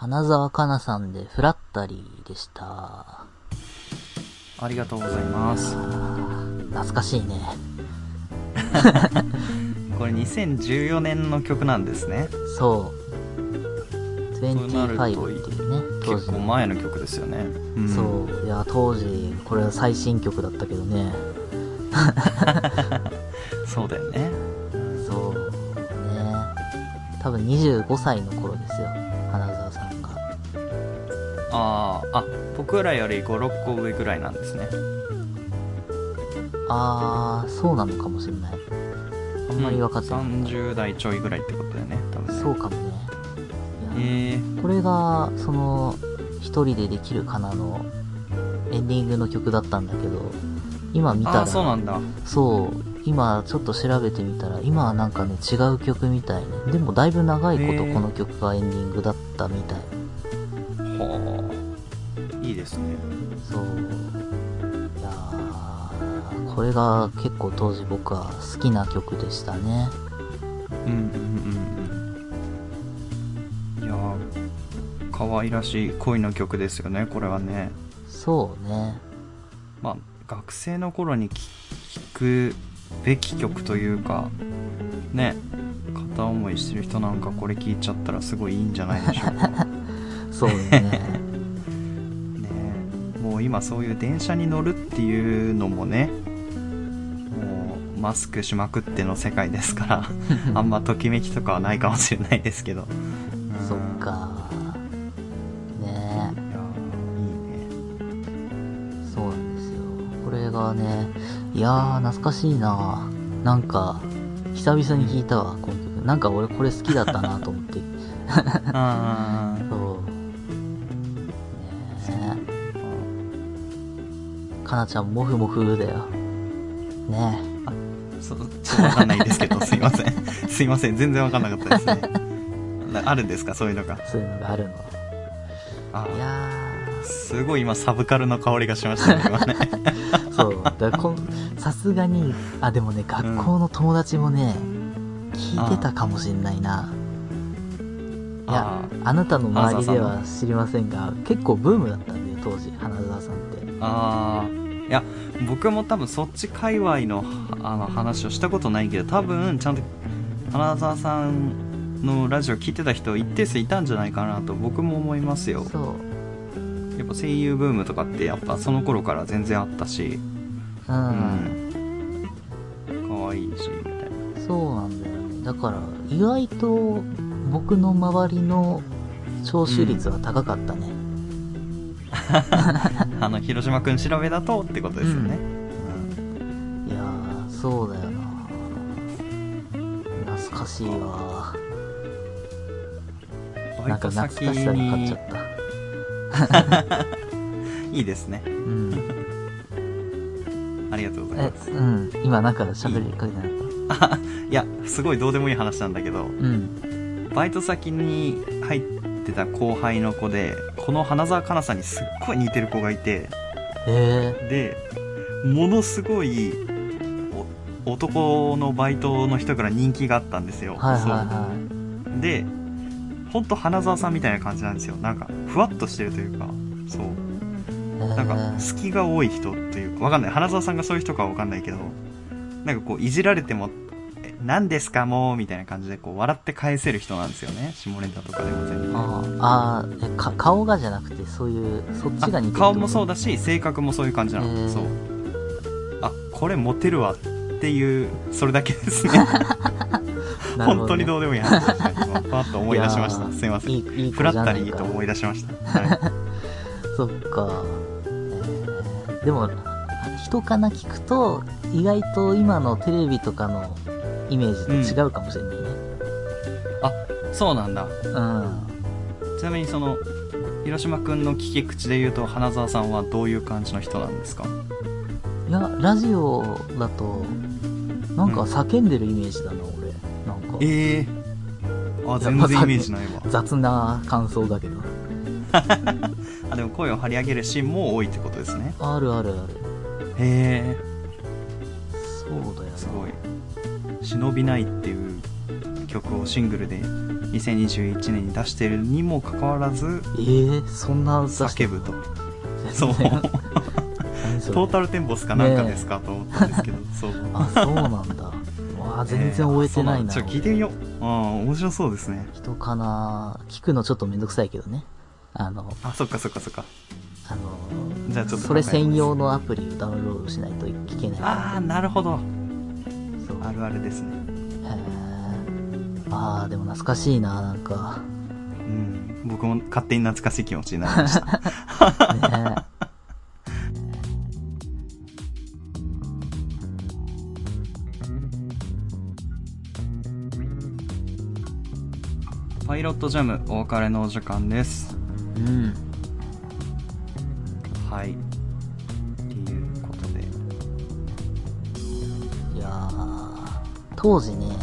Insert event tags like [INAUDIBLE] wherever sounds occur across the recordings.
花澤香菜さんでフラッタリーでした。ありがとうございます。懐かしいね。[LAUGHS] これ2014年の曲なんですね。そう。そうなると25っていうね、当結構。前の曲ですよね。うんそう。いや、当時、これは最新曲だったけどね。[LAUGHS] そうだよね。そう。ね。多分25歳の頃ですよ。ああ、あ、僕らより5、6個上ぐらいなんですね。あー、そうなのかもしれない。あんまり分かってない。うん30代ちょいぐらいってことだよね、多分ね。そうかもね。えー、これが、その、一人でできるかなのエンディングの曲だったんだけど、今見たら、ああ、そうなんだ。そう今ちょっと調べてみたら、今はなんかね、違う曲みたいね。でもだいぶ長いことこの曲がエンディングだったみたい。はあ。いいですね。そう。いやーこれが結構当時僕は好きな曲でしたね。うんうんうんうん。いやー、可愛らしい恋の曲ですよね、これはね。そうね。まあ、学生の頃に聴くべき曲というか、ね、片思いしてる人なんかこれ聴いちゃったらすごいいいんじゃないでしょうか。[LAUGHS] そうね。今そういう電車に乗るっていうのもね、もうマスクしまくっての世界ですから、[LAUGHS] あんまときめきとかはないかもしれないですけど。うんそっ。か。ねいやーいいね。そうなんですよ。これがね、いやー、懐かしいななんか、久々に聞いたわ、この曲。なんか俺これ好きだったなと思って。[LAUGHS] あかなちゃん、モフモフだよ。ねそう、ちょっとわかんないですけど、[LAUGHS] すいません。すいません、全然わかんなかったですね。なあるんですか、そういうのが。え。そういうのがあるの。あいやすごい今、サブカルの香りがしましたね、[LAUGHS] 今ね。ー、そう。さすがに、あ、でもね、学校の友達もね、聞いてたかもしんないな。いやあなたの周りでは知りませんが、結構ブームだったんだよ、当時、花澤さんって。あーいや僕も多分そっち界隈のあの話をしたことないけど多分ちゃんと花澤さんのラジオ聞いてた人一定数いたんじゃないかなと僕も思いますよそう。やっぱ声優ブームとかってやっぱその頃から全然あったしうん。うん可愛いしみたいなそうなんだよね。だから、意外と、僕の周りの聴取率は高かったね。[LAUGHS] あの広島君調べだとってことですよね、いやー、そうだよな懐かしいわなんか懐かしさに勝っにちゃった。[LAUGHS] いいですねうん。[LAUGHS] ありがとうございえま、すうん。今なんか喋りかけてなかっいやすごいどうでもいい話なんだけどた。うん。バイト先に入ってた後輩の子でこの花澤香菜さんにすっごい似てる子がいてえでものすごいお男のバイトの人から人気があったんですよ、ー、はいはいはそうでほんと花澤さんみたいな感じなんですよ。なんかふわっとしてるというかそう。なんかー、隙が多い人っていうかわかんない。花澤さんがそういう人かわかんないけどなんかこういじられても「え何ですかもう」みたいな感じでこう笑って返せる人なんですよね。下ネタとかでも全然。あーあー、え、か、顔がじゃなくて、そういう、そっちが似てる。顔もそうだ。だし性格もそういう感じなの、そう。あこれモテるわっていうそれだけですね。[LAUGHS] [LAUGHS] ね。本当にどうでもいい話。でしたね今パッと思い出しました。すいません。いい、いい子フラッタリーと思い出しました、[LAUGHS] はい、そっか。えーでも、人かな聞くと、意外と今のテレビとかのイメージと違うかもしれないね。あそうなんだうん。ちなみにその広島くんの聞き口で言うと花澤さんはどういう感じの人なんですか？いや、ラジオだと、なんか叫んでるイメージだな、俺。なんか、ええあ全然イメージないわ雑な感想だけど。[LAUGHS] あでも声を張り上げるシーンも多いってことですねあるあるある。へえ忍びない」っていう曲をシングルで2021年に出してるにもかかわらずえー、そんな叫ぶと。そう。トータルテンボスかなんかですか、と思ったんですけどそう。あそうなんだ。[LAUGHS] わあ全然終えてないな、えーあそうんだ。ちょっと聞いてみよう。うん面白そうですね。人かな聞くのちょっとめんどくさいけどね。あのあそっかそっかそっか。あのじゃあちょっとそれ専用のアプリをダウンロードしないと聞けない。ああなるほどあるあるですね。へー。ああでも懐かしいななんか。うん。僕も勝手に懐かしい気持ちになりました。ねパイロットジャムお別れのお時間です。うん。はい当時ね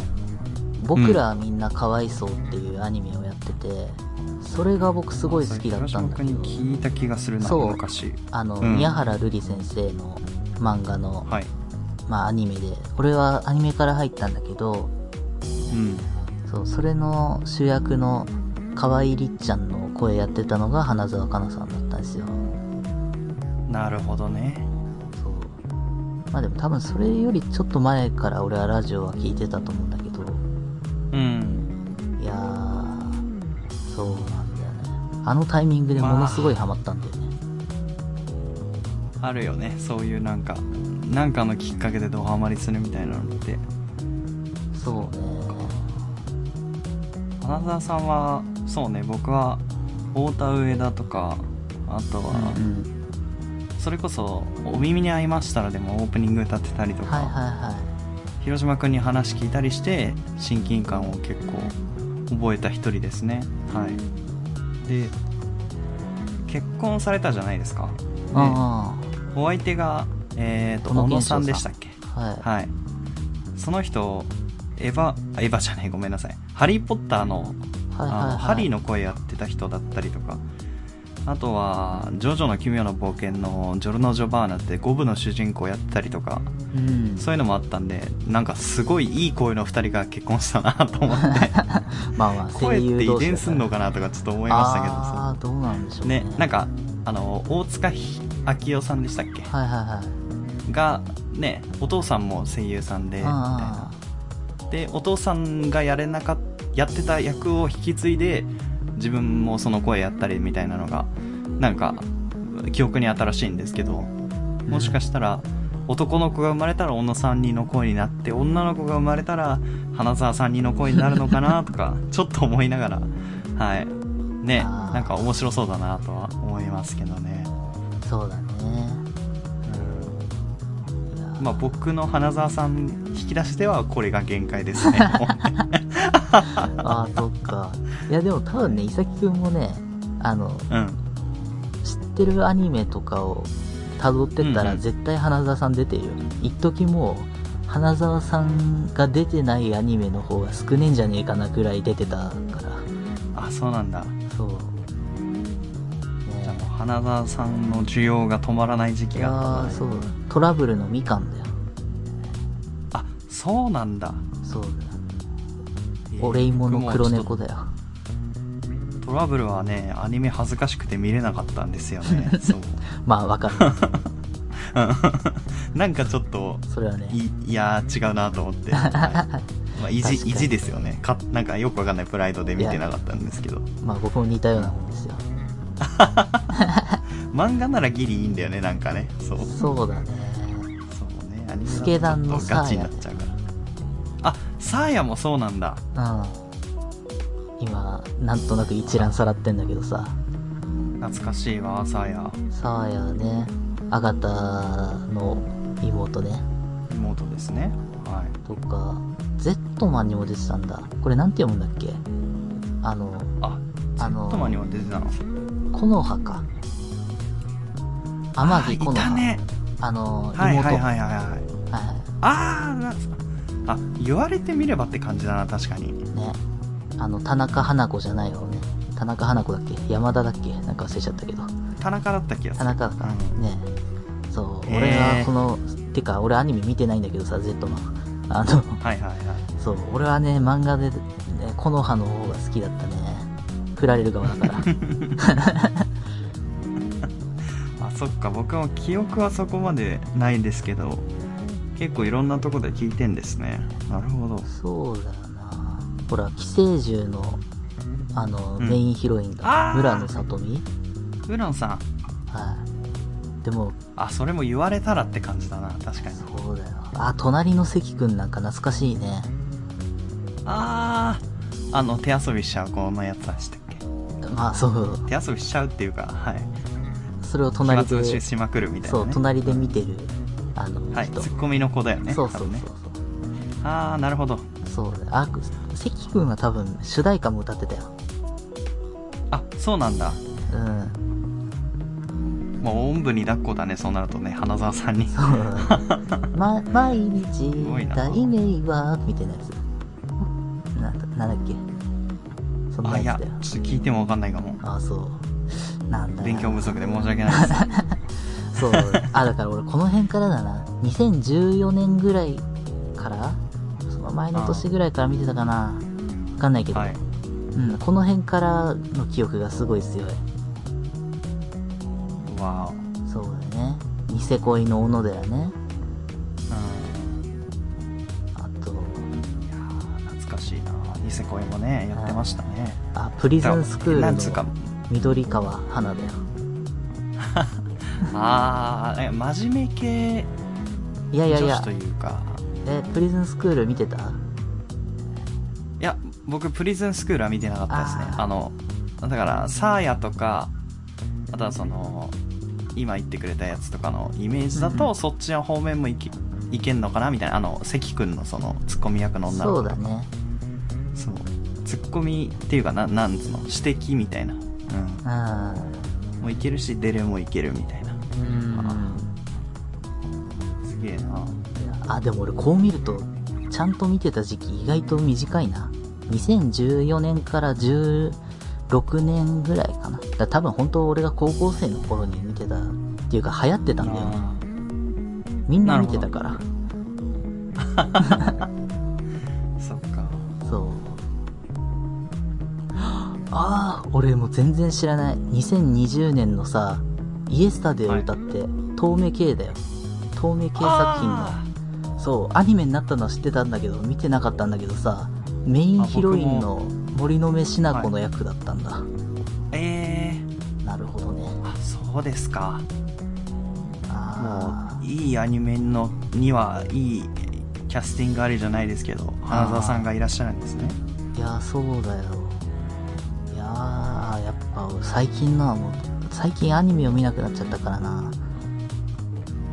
僕らはみんなかわいそうっていうアニメをやってて、それが僕すごい好きだったんだけど。聞いた気がするなそう。昔。あの、うん。宮原瑠璃先生の漫画の、はい。まあアニメで。俺はアニメから入ったんだけどうん。そうそれの主役の河合りっちゃんの声やってたのが花澤香菜さんだったんですよ。なるほどねまあでも多分それよりちょっと前から俺はラジオは聞いてたと思うんだけど。うん。いやーそうなんだよね。あのタイミングでものすごいハマったんだよね、あるよね。そういうなんかなんかのきっかけでドハマりするみたいなのって。そうね花澤さんはそうね僕は太田上田とかあとは、うんそれこそ「お耳に合いましたら」でもオープニング歌ってたりとか、はいはいはい。広島君に話聞いたりして親近感を結構覚えた一人ですね。はい。で結婚されたじゃないですか。お相手がえっ、と小野さん。でしたっけ？あはい。はい。その人エヴァあエヴァじゃないごめんなさい。ハリー・ポッターのはいはいあはい。のハリーの声やってた人だったりとかあとは「ジョジョの奇妙な冒険」のジョルノ・ジョバーナって5部の主人公やってたりとかうん。そういうのもあったんでなんかすごいいい声の2人が結婚したなと思って。[LAUGHS] まあまあ声 [LAUGHS] 声って遺伝すんのかなとかちょっと思いましたけどああどうなんでしょうね。ねなんかあの大塚明夫さんでしたっけ？はいはいはい。がねお父さんも声優さんでみたいな。あでお父さんがやれなかっやってた役を引き継いで自分もその声やったりみたいなのがなんか記憶に新しいんですけどもしかしたら男の子が生まれたら小野さん人の声になって女の子が生まれたら花澤さん人の声になるのかなとか [LAUGHS] ちょっと思いながらはい。ねなんか面白そうだなとは思いますけどね。あそうだね。いやまあ僕の花澤さん引き出しではこれが限界ですね [LAUGHS] ああそっかいやでも多分ね伊崎くんもねあのうん。知ってるアニメとかを辿ってったうんうん。ら絶対花澤さん出てるよ、一時もう花澤さんが出てないアニメの方が少ねえんじゃねえかなくらい出てたから。あそうなんだ。そう。じゃあねもう花澤さんの需要が止まらない時い期があったやーそう。トラブルのみかんだよ。あそうなんだ。そうだ。よえーお礼物の黒猫だよ。とトラブルはねアニメ恥ずかしくて見れなかったんですよね。[LAUGHS] そう。まあわかる。[LAUGHS] なんかちょっとそれはね。いいやー違うなと思って、[LAUGHS] はい。まあ、意地意地ですよね。かなんかよくわかんないプライドで見てなかったんですけど。まあ僕も似たようなもんですよ。漫画ならギリいいんだよねなんかね。そう。そうそうだね。ねアニメだとガチになっちゃうから。あサーヤもそうなんだ。うん今なんとなく一覧さらってんだけどさ。懐かしいわサーヤ。サーヤね。アガタの妹ね。妹ですね。はい。とかゼットマンにも出てたんだ。これなんて読むんだっけ？あのあゼあのットマンにも出てたの？木の葉か。天城木の葉あいたね。あの妹はいはいはいはいはい。はいはい。ああ言われてみればって感じだな確かに。ねあの田中花子じゃない方ね。田中花子だっけ？山田だっけ？なんか忘れちゃったけど。田中だった気がする。田中か、うん。ねそう、俺はこのてか俺アニメ見てないんだけどさ Z マンあのはいはいはい。そそう、俺はね、漫画で、ね、木の葉の方が好きだったね。振られる側だから。[LAUGHS] あそっか。僕も記憶はそこまでないですけど結構いろんなとこで聞いてんですね。なるほど。そうだ。ほら、寄生獣の、あの、うん。メインヒロインが、村野さとみウランさん。はい。でも、あそれも言われたらって感じだな。確かに。そうだよ。あ、隣の関くんなんか懐かしいね。あああの手遊びしちゃう子のやつでしたっけ？まあ、そう。手遊びしちゃうっていうかはい。それを暇隣で、ししまくるみたいな、そう、ね、隣で見てる、あの、はい人。ツッコミの子だよねそうそうそう多分ね。ああなるほどそう。あ、関くんは多分、主題歌も歌ってたよ。あそうなんだうん。もうおんぶに抱っこだねそうなるとね花澤さんに [LAUGHS] ま、毎日ごいな題名は、みたいなやつ。ななんだっけ？そんなあいややつだよ。ちょっと聞いてもわかんないかもあ、そう。なんだよ。勉強不足で申し訳ないです [LAUGHS] そう。あ、だから俺この辺からだな。2014年ぐらいから前の年ぐらいから見てたかな。わかんないけど。はいうん、この辺からの記憶がすごい強い。わそうだね。ニセ恋の小野寺ね。おうんあと、いやー懐かしいなニセ恋もねやってましたねあ、プリズンスクールなんつうかの緑川花だよ。[LAUGHS] ああ真面目系いやいやいや女子と、いうかえ、プリズンスクール見てた？いや僕プリズンスクールは見てなかったですね。あのだからサーヤとかあとはその今言ってくれたやつとかのイメージだと、うんそっちの方面もいけいけんのかなみたいな。あの関君のそのツッコミ役の女の子そうだね。そう。ツッコミっていうかななんつうの？指摘みたいな。うん。あもういけるしデレもいけるみたいな。ーうん。すげえなあ、でも俺こう見ると、ちゃんと見てた時期意外と短いな。2014年から16年ぐらいかな。だから多分本当俺が高校生の頃に見てたっていうか流行ってたんだよね。あみんな見てたから。ー [LAUGHS] そっかそう。ああ、俺もう全然知らない。2020年のさ、イエスタデーを歌って、透明系だよ。透明系作品あの。そう、アニメになったのは知ってたんだけど、見てなかったんだけどさ、メインヒロインの森の目しな子の役だったんだ。ーえー、なるほどね。あそうですかあもういいアニメのにはいいキャスティングありじゃないですけど花澤さんがいらっしゃるんですねあ、いや、そうだよ。いやー、やっぱ最近のはもう、最近アニメを見なくなっちゃったからな。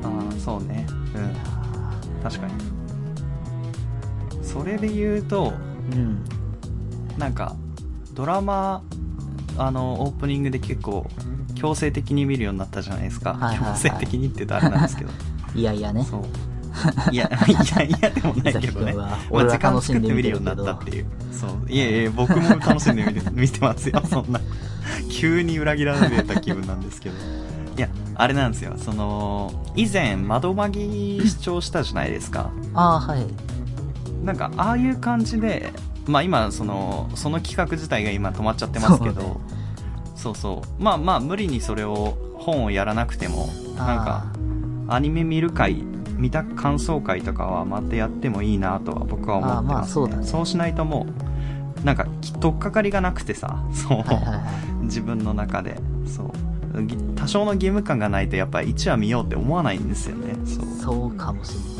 ああそうねれで言うとうん。なんかドラマあのオープニングで結構強制的に見るようになったじゃないですか、はいはいはい。強制的にって言うとあれなんですけど。[LAUGHS] いやいやね。いやいやいやでもないけどね。ま時間楽しんで作って見るようになったっていう。そう。い。やいや僕も楽しんで見て見てますよ。そんな。急に裏切られた気分なんですけど。いやあれなんですよ。その以前窓マギ視聴したじゃないですか。ああ、はい。なんかああいう感じでまあ今そのその企画自体が今止まっちゃってますけどそうね。そうまあまあ無理にそれを本をやらなくてもなんかアニメ見る会見た感想会とかはまたやってもいいなとは僕は思ってます、ね。そうだね。そうしないともうなんかき取っかかりがなくてさそう、はいはいはい。自分の中で。そう。ぎ多少の義務感がないとやっぱ1話見ようって思わないんですよね。そう。そうかもしんない。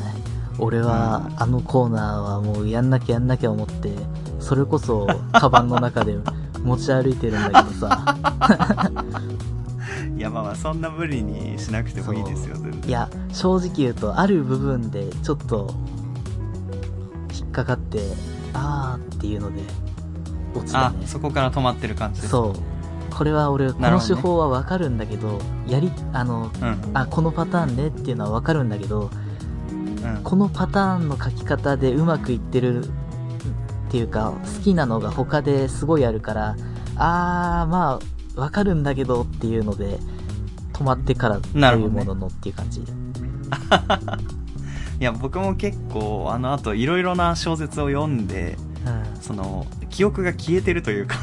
俺は、あのコーナーはもうやんなきゃやんなきゃ思って、それこそ、カバンの中で持ち歩いてるんだけどさ。[LAUGHS] いやまあまあそんな無理にしなくてもいいですよ全然いや、正直言うと、ある部分で、ちょっと、引っかかって、あーっていうので、落ちたあね。そこから止まってる感じですそう。これは俺、この手法はわかるんだけど、やり、あの、うんあ、このパターンねっていうのはわかるんだけど、うんこのパターンの書き方でうまくいってるっていうか、好きなのが他ですごいあるから、あー、まあ、わかるんだけどっていうので、止まってからというもののっていう感じ。[LAUGHS] いや僕も結構あの後いろいろな小説を読んでうん。その記憶が消えてるというか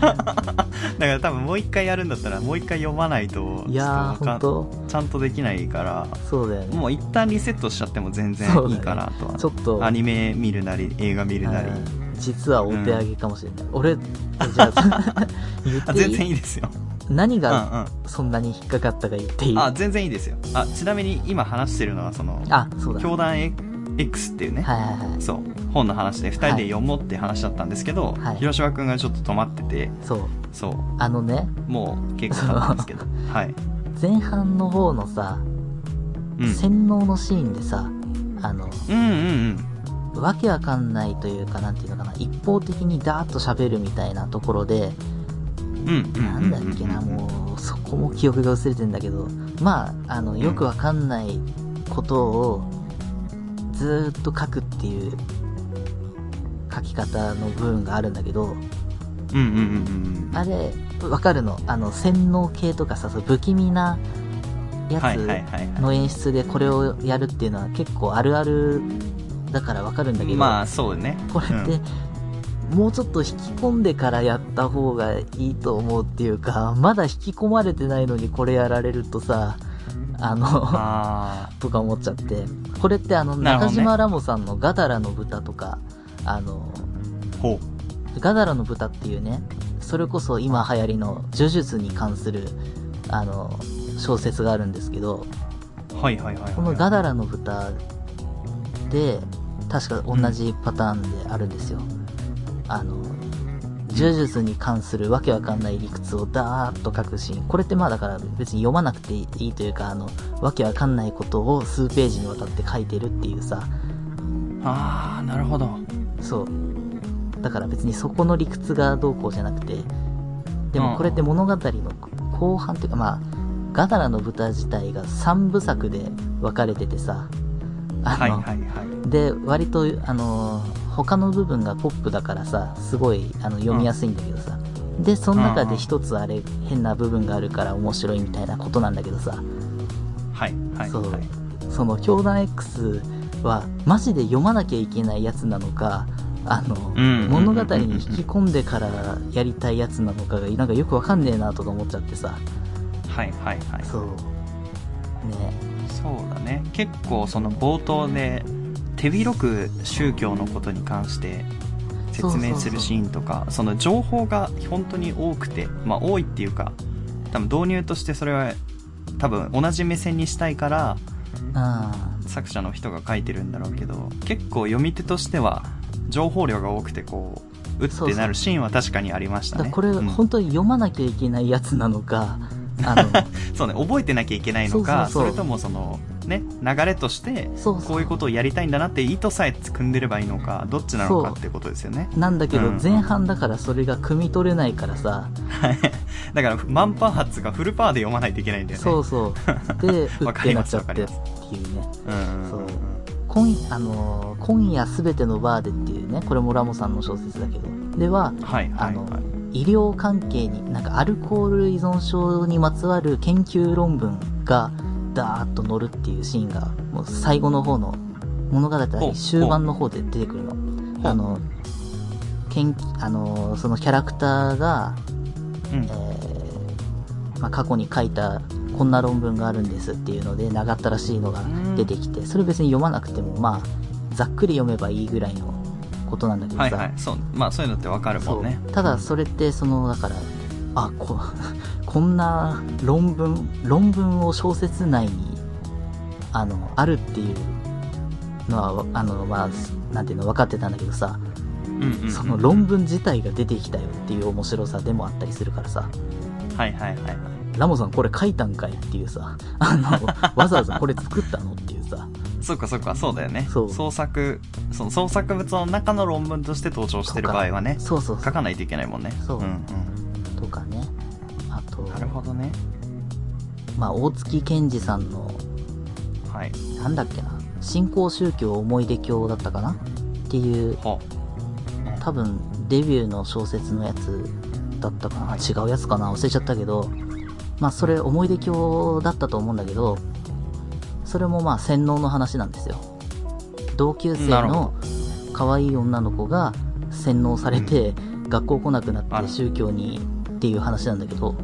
[LAUGHS] から多分もう一回やるんだったらもう一回読まないといやとちゃんとできないからそうだよね。もう一旦リセットしちゃっても全然いいかなとは、ちょっと、アニメ見るなり映画見るなり、うん実はお手上げかもしれない。俺、[LAUGHS] じゃあ、全然いいいですよ。何うんうん。がそんなに引っかかったか言っていい？あ全然いいですよ。あちなみに今話してるのはそのあ、そうだ。教団 X っていうね、はいはいはい。そう。本の話で2人で読もうって話だったんですけど、はい。広島君がちょっと止まっててそう。そう。あのね、もう結構経ったんですけど。はい、前半の方のさ、うん、洗脳のシーンでさ、あの、うんうんわけわかんないというか、なんていうのかな、一方的にダーッと喋るみたいなところで、うんうんうん。なんだっけな、もう、そこも記憶が薄れてんだけど、まあ、あの、よくわかんないことを、ずーっと書くっていう、書き方の部分があるんだけど、うんうんうんうんあれ、わかるの？あの、洗脳系とかさ、不気味なやつはの演出でこれをやるっていうのは結構あるあるだからわかるんだけど、いまあそうね。これって、もうちょっと引き込んでからやった方がいいと思うっていうか、まだ引き込まれてないのにこれやられるとさ、あの、あとか思っちゃって、これってあの、中島ラモさんのガダラの豚とか、あの、あほガダラの豚っていうね、それこそ今流行りの呪術に関する、あの、小説があるんですけど、うはいはいはいはい。このガダラの豚で、確か同じパターンであるんですよ。あの、呪術に関するわけわかんない理屈をダーッと書くシーン。これってまあだから別に読まなくていいというか、あの、わけわかんないことを数ページにわたって書いてるっていうさ、ああなるほどそう。だから別にそこの理屈がどうこうじゃなくて、でもこれって物語の後半っていうかまあ、ガダラの豚自体が3部作で分かれててさ、あの、はいはいはいで、割と、あのー他の部分がポップだからさ、すごい、あの、読みやすいんだけどさ。で、その中で一つあれ、変な部分があるから面白いみたいなことなんだけどさ、はいはいそう。はい。その、教団 X は、マジで読まなきゃいけないやつなのか、あの、うん。物語に引き込んでからやりたいやつなのかが、なんかよくわかんねえなとか思っちゃってさ、はいはいはい。そう。ね。そうだね。結構その冒頭で手広く宗教のことに関して説明するシーンとかその情報が本当に多くてまあ多いっていうか多分導入としてそれは多分同じ目線にしたいからうん。作者の人が書いてるんだろうけど結構読み手としては情報量が多くてこううってなるシーンは確かにありましたね。これ、うん。本当に読まなきゃいけないやつなのか、あの、[LAUGHS] そうね覚えてなきゃいけないのかそれともそのね流れとしてこういうことをやりたいんだなって意図さえ組んでればいいのかどっちなのかってことですよね。なんだけどうん。前半だからそれが汲み取れないからさ、[LAUGHS] だから満パー発がフルパーで読まないといけないんだよね。そうそう。で、[LAUGHS] うわっかりますてなっちゃっていうね。うんうんうん。そう。今あのー今夜すべてのバーでっていうね、これもラモさんの小説だけど、では、はいはいあのはい医療関係に、なんかアルコール依存症にまつわる研究論文がダーッと載るっていうシーンが、もう最後の方の物語終盤の方で出てくるの。あの、研あのーそのキャラクターが、うん。えーまあ、過去に書いたこんな論文があるんですっていうので長ったらしいのが出てきてそれ別に読まなくてもまあざっくり読めばいいぐらいのことなんだけどさ、はいはい。そう。まあそういうのってわかるそもんね。う。ただそれってそのだからあここんな論文論文を小説内にあのあるっていうのはあのまあなんていうの分かってたんだけどさうんうんうんその論文自体が出てきたよっていう面白さでもあったりするからさ。はいはいはいはい。ラモさんこれ書いたんかいっていうさ、あの、[LAUGHS] わざわざこれ作ったのっていうさ、そうかそうかそうだよね。創作その創作物の中の論文として登場してる場合はねそうそう書かないといけないもんね。そう。んうん。とかね。あと、なるほどね。まあ、大月健二さんの、はい。なんだっけな、新興宗教思い出教だったかな。っていう、ほ多分、デビューの小説のやつだったかな、はい。違うやつかな。忘れちゃったけど、まあ、それ思い出教だったと思うんだけど、それもまあ洗脳の話なんですよ。同級生の可愛い女の子が洗脳されて、学校来なくなって宗教にっていう話なんだけど、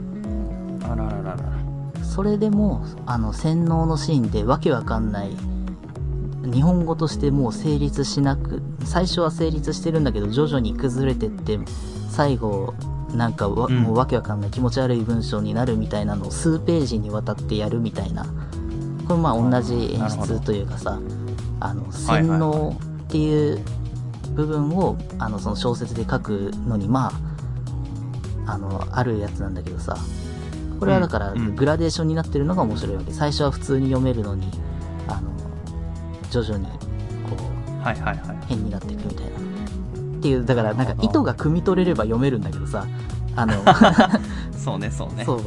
あららら。らそれでも、あの、洗脳のシーンでわけわかんない、日本語としてもう成立しなく、最初は成立してるんだけど、徐々に崩れてって、最後、なんかわ、うん。もうわけわかんない気持ち悪い文章になるみたいなのを数ページにわたってやるみたいな。これまあ同じ演出というかさ、あの、洗脳っていう部分を、あの、その小説で書くのに、まあ、あの、あるやつなんだけどさ、これはだから、グラデーションになってるのが面白いわけ。最初は普通に読めるのに、あの、徐々に、こう、はいはいはい変になっていくみたいな。っていう、だから、なんか意図が汲み取れれば読めるんだけどさ、あの、[LAUGHS] そうねそうねそう。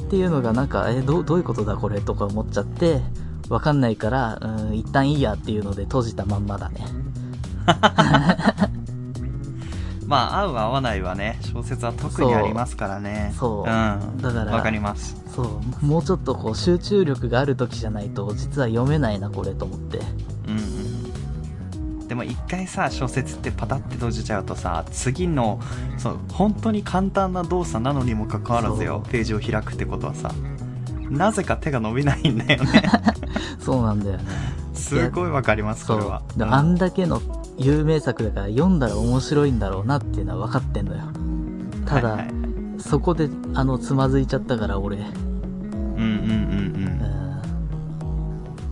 っていうのがなんか、え、どう、どういうことだこれとか思っちゃって、わかんないから、うん、一旦いいやっていうので閉じたまんまだね。[LAUGHS] まあ合う合わないはね小説は特にありますからね。そう。そう。ん。だからわかります。そう、もうちょっとこう集中力がある時じゃないと、実は読めないな、これと思って。うんうん。でも一回さ小説ってパタって閉じちゃうとさ次のそう本当に簡単な動作なのにもかかわらずよページを開くってことはさなぜか手が伸びないんだよね。[LAUGHS] そうなんだよね。すごいわかりますそこれは。あんだけの有名作だから読んだら面白いんだろうなっていうのは分かってんのよ。ただ、はいはいはい。そこで、あの、つまずいちゃったから、俺。ううんうんうん。ん。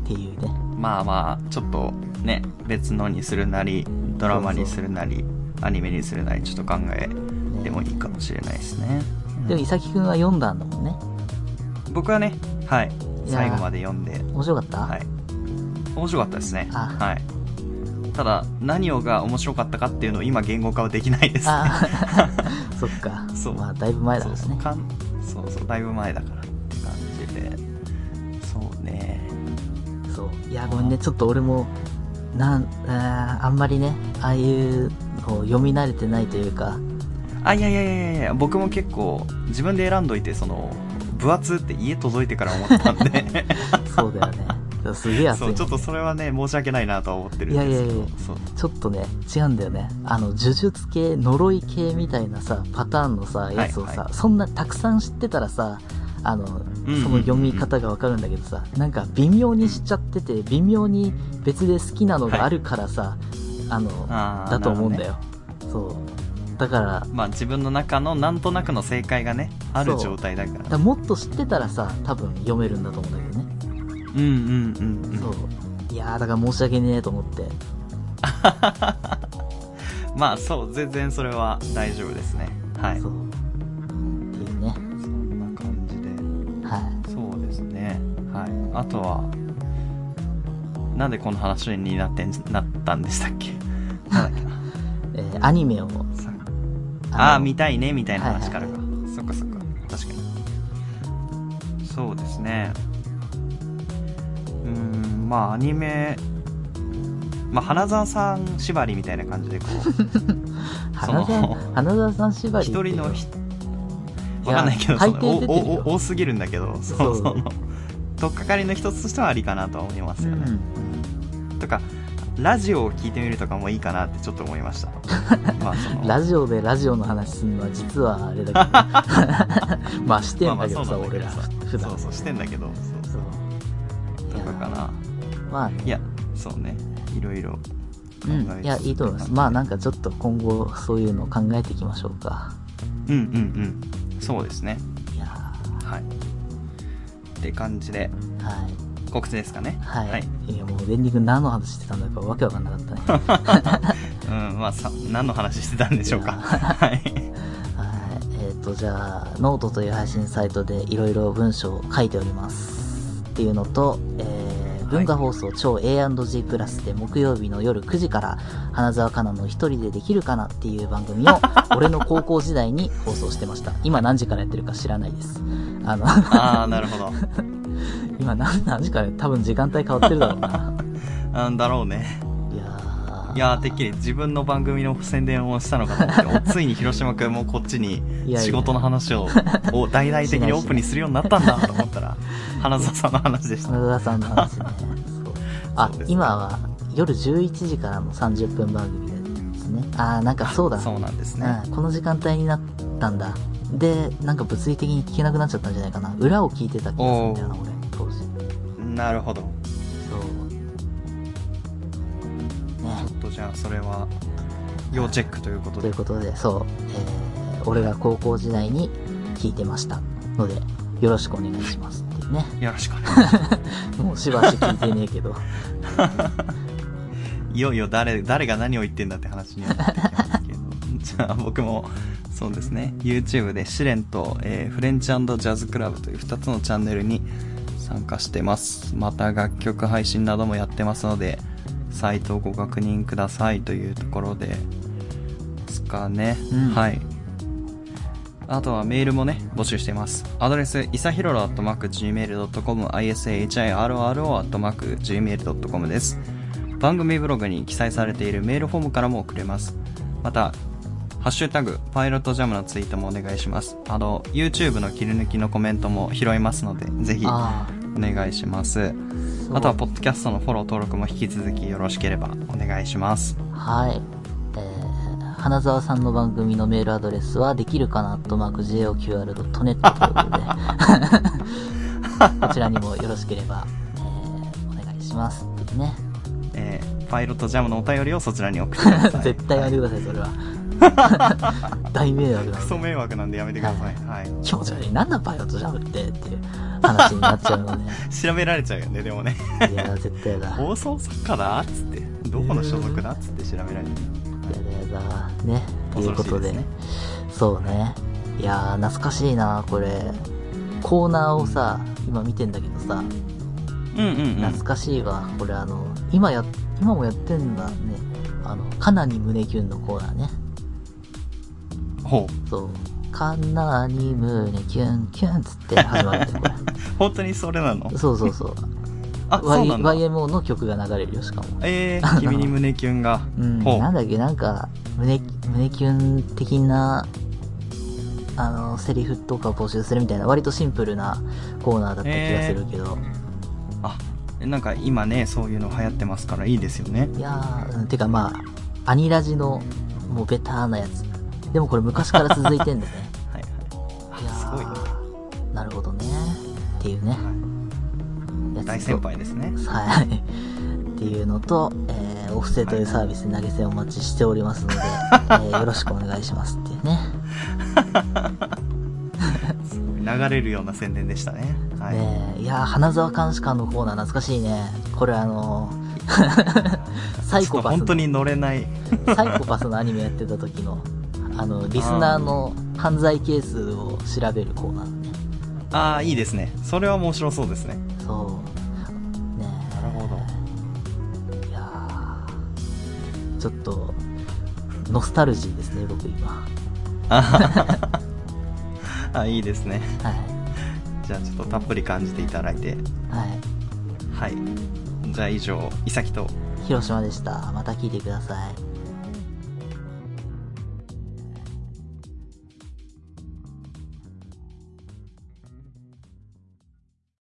っていうね。うんまあまあちょっとね別のにするなりドラマにするなりアニメにするなりちょっと考えてもいいかもしれないですね。でも、伊崎くんは読んだんだもんね。僕はねはい。い最後まで読んで。面白かった？はい。面白かったですね。あ。はいただ何をが面白かったかっていうのを今言語化はできないですねあ [LAUGHS] そっか。そうまあ、だいぶ前だからね。そうそうかんそうそうだいぶ前だからって感じでそうねそう。いや、ごめんね。ちょっと俺も、なん、あーあんまりね、ああいうのを読み慣れてないというか、あいやいやいやいやいや僕も結構自分で選んどいてその分厚って家届いてから思ったんで [LAUGHS] そうだよね。すげえ熱い、ね。そうちょっとそれはね申し訳ないなとは思ってるんですけどいやいやいやそうちょっとね、違うんだよね。あの、呪術系、呪い系みたいなさ、パターンのさ、やつをさ、はいはいそんなたくさん知ってたらさ、あの、うんうんその読み方がわかるんだけどさ、なんか微妙にしちゃってて、微妙に別で好きなのがあるからさ、あの、あーだと思うんだよ。そう。だから、まあ自分の中のなんとなくの正解がねある状態だからだからもっと知ってたらさ、多分読めるんだと思うんだけどね。うんうんうんうん。そう。いやー、だから申し訳ねえと思って。[LAUGHS] まあそう全然それは大丈夫ですね。はい。そう。っていうね。そんな感じで。はい。そうですね。はい。あとはなんでこの話になってんなったんでしたっけ？[LAUGHS] なんだっけな？えーアニメを、ああー見たいねみたいな話からか、はい。そっかそっか。確かに。そうですねまあアニメまあ花澤さん縛りみたいな感じでこう [LAUGHS] 花澤さん縛り一人のひいやわかんないけどそ大のおお多すぎるんだけどそそう。うそのとっかかりの一つとしてはありかなとは思いますよね、とかラジオを聞いてみるとかもいいかなってちょっと思いました。[LAUGHS] まあそのラジオでラジオの話するのは実はあれだけど。[LAUGHS] まあしてんだけどさ、俺ら普段。そうそうしてんだけどそう。そう。とかかなまあねいやそうね。いろいろ考うんいやいいと思います。まあなんかちょっと今後そういうのを考えていきましょうか。うんうんうん。そうですね。いやはい。って感じで。ーはい。告知ですかね。はい、はい。い、やもうレンディ君何の話してたんだかわけわかんなかったね。[LAUGHS] うんまあさ何の話してたんでしょうか。[LAUGHS] はい。はい。えっ、とじゃあノートという配信サイトでいろいろ文章を書いております。っていうのと、えー文化放送超 A&G プラスで木曜日の夜9時から花澤香菜の一人でできるかなっていう番組を [LAUGHS] 俺の高校時代に放送してました。今何時からやってるか知らないです。あのああなるほど。[LAUGHS] 今何何時から多分時間帯変わってるだろうな。[LAUGHS] なんだろうねいやてっきり自分の番組の宣伝をしたのかと思っておついに広島君もこっちに仕事の話をを大々的にオープンにするようになったんだと思ったら [LAUGHS] 花澤さんの話でした花田さんの話ね。あ今は夜11時からの30分番組ですね。あー、なんかそうだ。そうなんですねうん、この時間帯になったんだ。で、なんか物理的に聞けなくなっちゃったんじゃないかな。裏を聞いてた気がするんだよな、俺、当時。なるほどじゃあそれは要チェックということで。ということで、そう、えー、俺が高校時代に聞いてましたので、よろしくお願いしますっていうね。よろしくお願いします。[LAUGHS] もうしばし聞いてねえけど。[LAUGHS] いよいよ誰誰が何を言ってんだって話にはなってきますけど。じゃあ僕もそうですね。YouTube で試練と、えーフレンチジャズクラブという2つのチャンネルに参加してます。また楽曲配信などもやってますのでサイトをご確認くださいというところでですかね、うんはいあとはメールもね、募集しています。アドレス、いさひろろ .gmail.com、ishiroro .gmail.com です。番組ブログに記載されているメールフォームからも送れます。また、ハッシュタグ、パイロットジャムのツイートもお願いします。あの、YouTube の切り抜きのコメントも拾いますので、ぜひ、おあ願いします。あ。とは、ポッドキャストのフォロー登録も引き続きよろしければお願いします。はい。えー、花澤さんの番組のメールアドレスは、できるかなとマーク JOQR.net ということで、[LAUGHS] こちらにもよろしければ、えー、お願いしますっていうね。えーパイロットジャムのお便りをそちらに送ってください。[LAUGHS] 絶対やめてください、それは。[LAUGHS] 大迷惑なクソ。迷惑なんでやめてください。はい。気持ち悪い。なんだパイロットジャムってっていう話になっちゃうので。[LAUGHS] 調べられちゃうよね、でもね。いや、絶対やだ。や放送作家だっつって。どこの所属だっつって調べられる。だやだ。ね。ということで。ねそうね。いやー、懐かしいな、これ。コーナーをさ、今見てんだけどさ、うんうんうん。懐かしいわ。これあの、今や、今もやってんだね。あの、かなに胸キュンのコーナーね。ほう。そう。かなに胸キュンキュンつって始まるんだよ、こ [LAUGHS] 本当にそれなの？れ。そうそうそう。[LAUGHS] あ、そうなんだ。YMO の曲が流れるよ、しかも。えー、君に胸キュンが。うん。なんだっけ、なんか、胸、胸キュン的な、あの、セリフとか募集するみたいな、割とシンプルなコーナーだった気がするけど、あ、なんか今ね、そういうの流行ってますからいいですよね。いやー、うんてかまあ、アニラジの、もうベターなやつ。でもこれ昔から続いてんだね。[LAUGHS] はいはい。いやあ、すごいなるほどね。っていうね。やつと大先輩ですね。はい。っていうのと、えー、オフセというサービスで投げ銭お待ちしておりますので、えーよろしくお願いしますっていうね。流れるような宣伝でしたね。はい。ねえいやー花沢監視官のコーナー懐かしいね。これあのー [LAUGHS] サイコパス本当に乗れない。サイコパスのアニメやってた時の、あの、リスナーの犯罪係数を調べるコーナーね。ああ、いいですね。それは面白そうですね。そう。ねなるほど。え。いやーちょっと、ノスタルジーですね、僕今。あ [LAUGHS] あ、いいですね。はい。じゃあちょっとたっぷり感じていただいて。はい。はい。じゃあ以上、いさきと広島でした。また聞いてください。